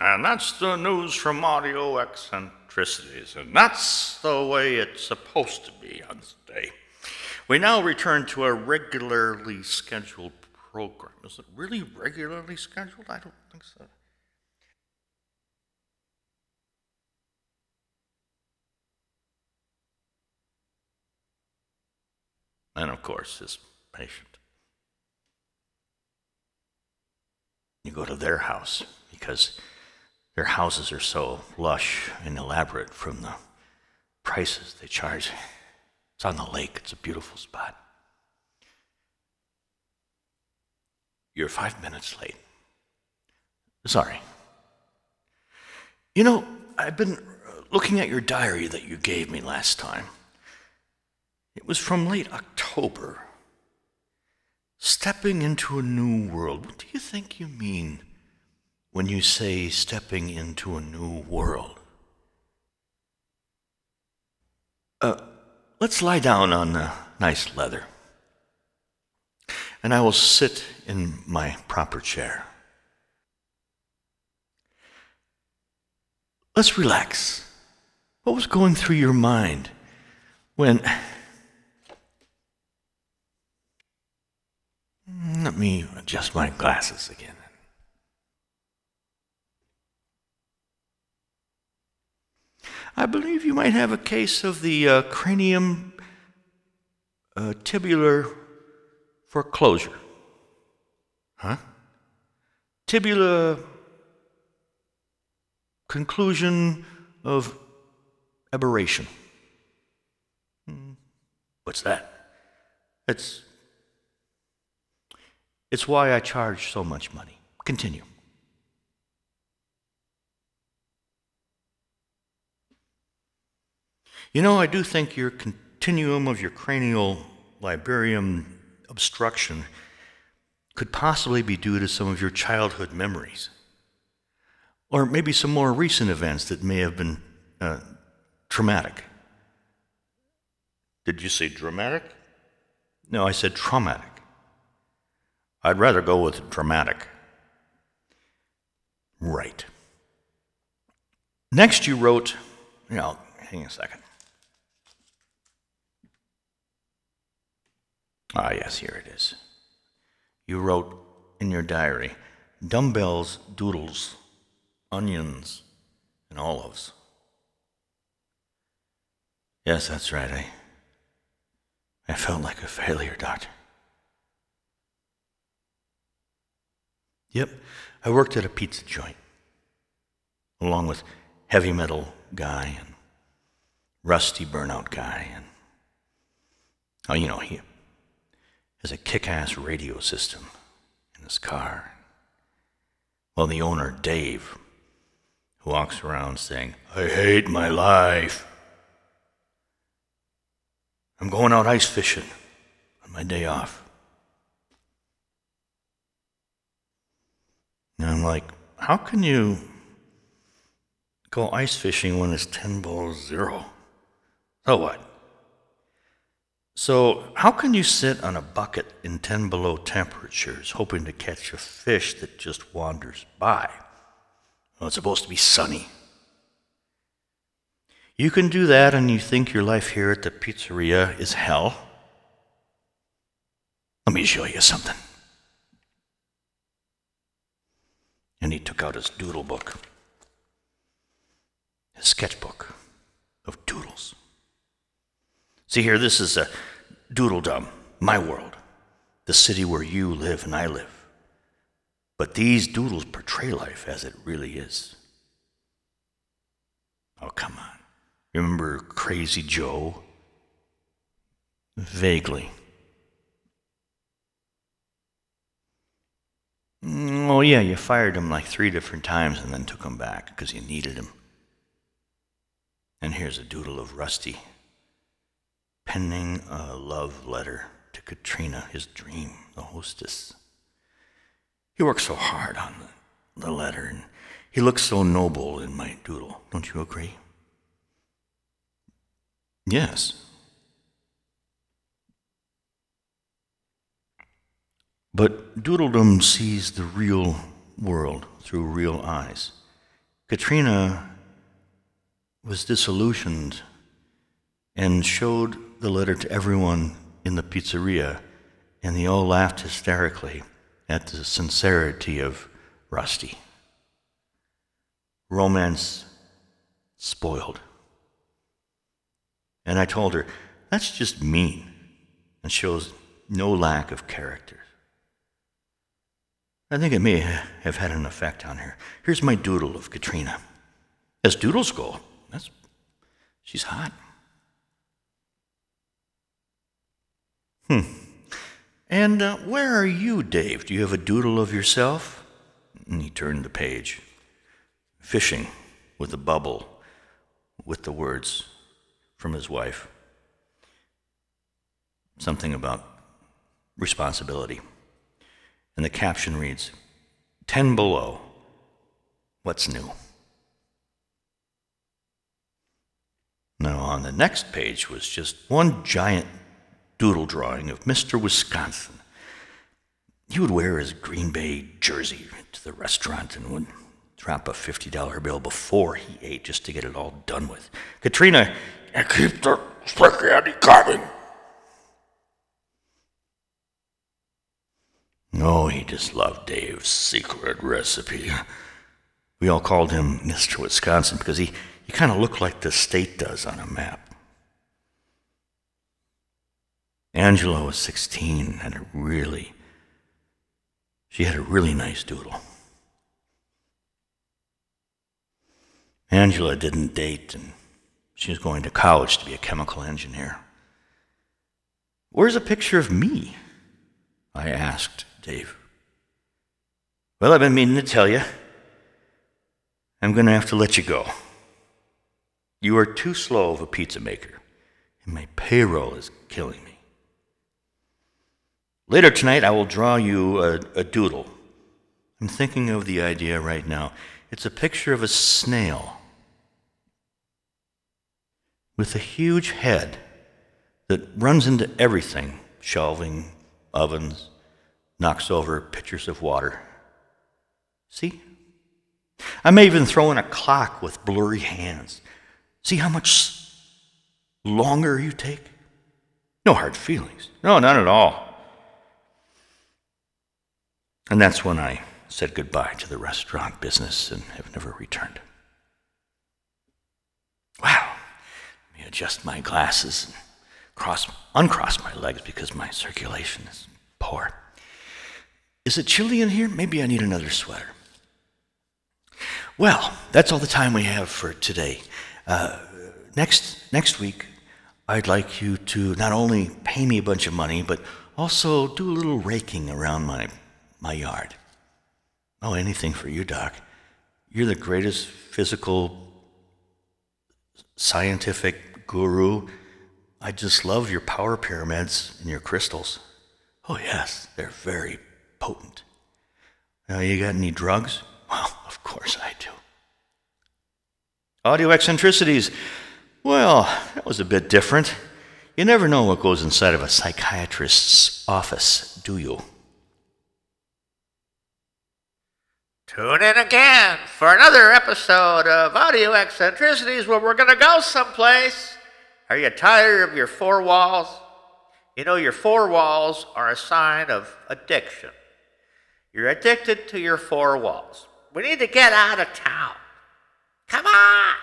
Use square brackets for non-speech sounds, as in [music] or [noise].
And that's the news from Audio Eccentricities, and that's the way it's supposed to be on this day. We now return to a regularly scheduled program. Is it really regularly scheduled? I don't think so. And of course, his patient. You go to their house because their houses are so lush and elaborate from the prices they charge. It's on the lake, it's a beautiful spot. You're five minutes late. Sorry. You know, I've been looking at your diary that you gave me last time. It was from late October. Stepping into a new world. What do you think you mean when you say stepping into a new world? Uh, let's lie down on nice leather, and I will sit in my proper chair. Let's relax. What was going through your mind when. Let me adjust my glasses again. I believe you might have a case of the uh, cranium uh, tibular foreclosure. Huh? Tibular conclusion of aberration. Hmm. What's that? It's it's why I charge so much money. Continue. You know, I do think your continuum of your cranial libarium obstruction could possibly be due to some of your childhood memories. Or maybe some more recent events that may have been uh, traumatic. Did you say dramatic? No, I said traumatic. I'd rather go with dramatic. Right. Next, you wrote, you know, hang a second. Ah, yes, here it is. You wrote in your diary dumbbells, doodles, onions, and olives. Yes, that's right. I, I felt like a failure, Doctor. Yep, I worked at a pizza joint, along with heavy metal guy and rusty burnout guy, and oh, you know, he has a kick-ass radio system in his car. Well, the owner, Dave, who walks around saying, "I hate my life. I'm going out ice fishing on my day off." And I'm like, how can you go ice fishing when it's 10 below zero? So what? So, how can you sit on a bucket in 10 below temperatures hoping to catch a fish that just wanders by? Well, it's supposed to be sunny. You can do that and you think your life here at the pizzeria is hell? Let me show you something. And he took out his doodle book, his sketchbook of doodles. See here, this is a doodledom, my world, the city where you live and I live. But these doodles portray life as it really is. Oh, come on. Remember Crazy Joe? Vaguely. Oh, yeah, you fired him like three different times and then took him back because you needed him. And here's a doodle of Rusty penning a love letter to Katrina, his dream, the hostess. He worked so hard on the, the letter, and he looks so noble in my doodle. Don't you agree? Yes. But Doodledom sees the real world through real eyes. Katrina was disillusioned and showed the letter to everyone in the pizzeria, and they all laughed hysterically at the sincerity of Rusty. Romance spoiled. And I told her, that's just mean and shows no lack of character. I think it may have had an effect on her. Here's my doodle of Katrina. As doodles go, that's she's hot. Hmm. And uh, where are you, Dave? Do you have a doodle of yourself? And he turned the page. Fishing with a bubble with the words from his wife. Something about responsibility. And the caption reads 10 below. What's new? Now, on the next page was just one giant doodle drawing of Mr. Wisconsin. He would wear his Green Bay jersey to the restaurant and would drop a $50 bill before he ate just to get it all done with. Katrina, I keep the spaghetti coming. Oh, he just loved Dave's secret recipe. We all called him Mr. Wisconsin because he, he kind of looked like the state does on a map. Angela was 16 and a really, she had a really nice doodle. Angela didn't date and she was going to college to be a chemical engineer. Where's a picture of me? I asked Dave. Well, I've been meaning to tell you. I'm going to have to let you go. You are too slow of a pizza maker, and my payroll is killing me. Later tonight, I will draw you a, a doodle. I'm thinking of the idea right now. It's a picture of a snail with a huge head that runs into everything shelving, ovens, knocks over pitchers of water. See? I may even throw in a clock with blurry hands. See how much longer you take? No hard feelings. No, none at all. And that's when I said goodbye to the restaurant business and have never returned. Wow. Let me adjust my glasses and cross, uncross my legs because my circulation is poor. Is it chilly in here? Maybe I need another sweater. Well, that's all the time we have for today. Uh, next, next week, I'd like you to not only pay me a bunch of money, but also do a little raking around my, my yard. Oh, anything for you, Doc. You're the greatest physical, scientific guru. I just love your power pyramids and your crystals. Oh, yes, they're very potent. Now, you got any drugs? [laughs] Well, of course I do. Audio eccentricities. Well, that was a bit different. You never know what goes inside of a psychiatrist's office, do you? Tune in again for another episode of Audio Eccentricities where we're going to go someplace. Are you tired of your four walls? You know, your four walls are a sign of addiction. You're addicted to your four walls. We need to get out of town. Come on!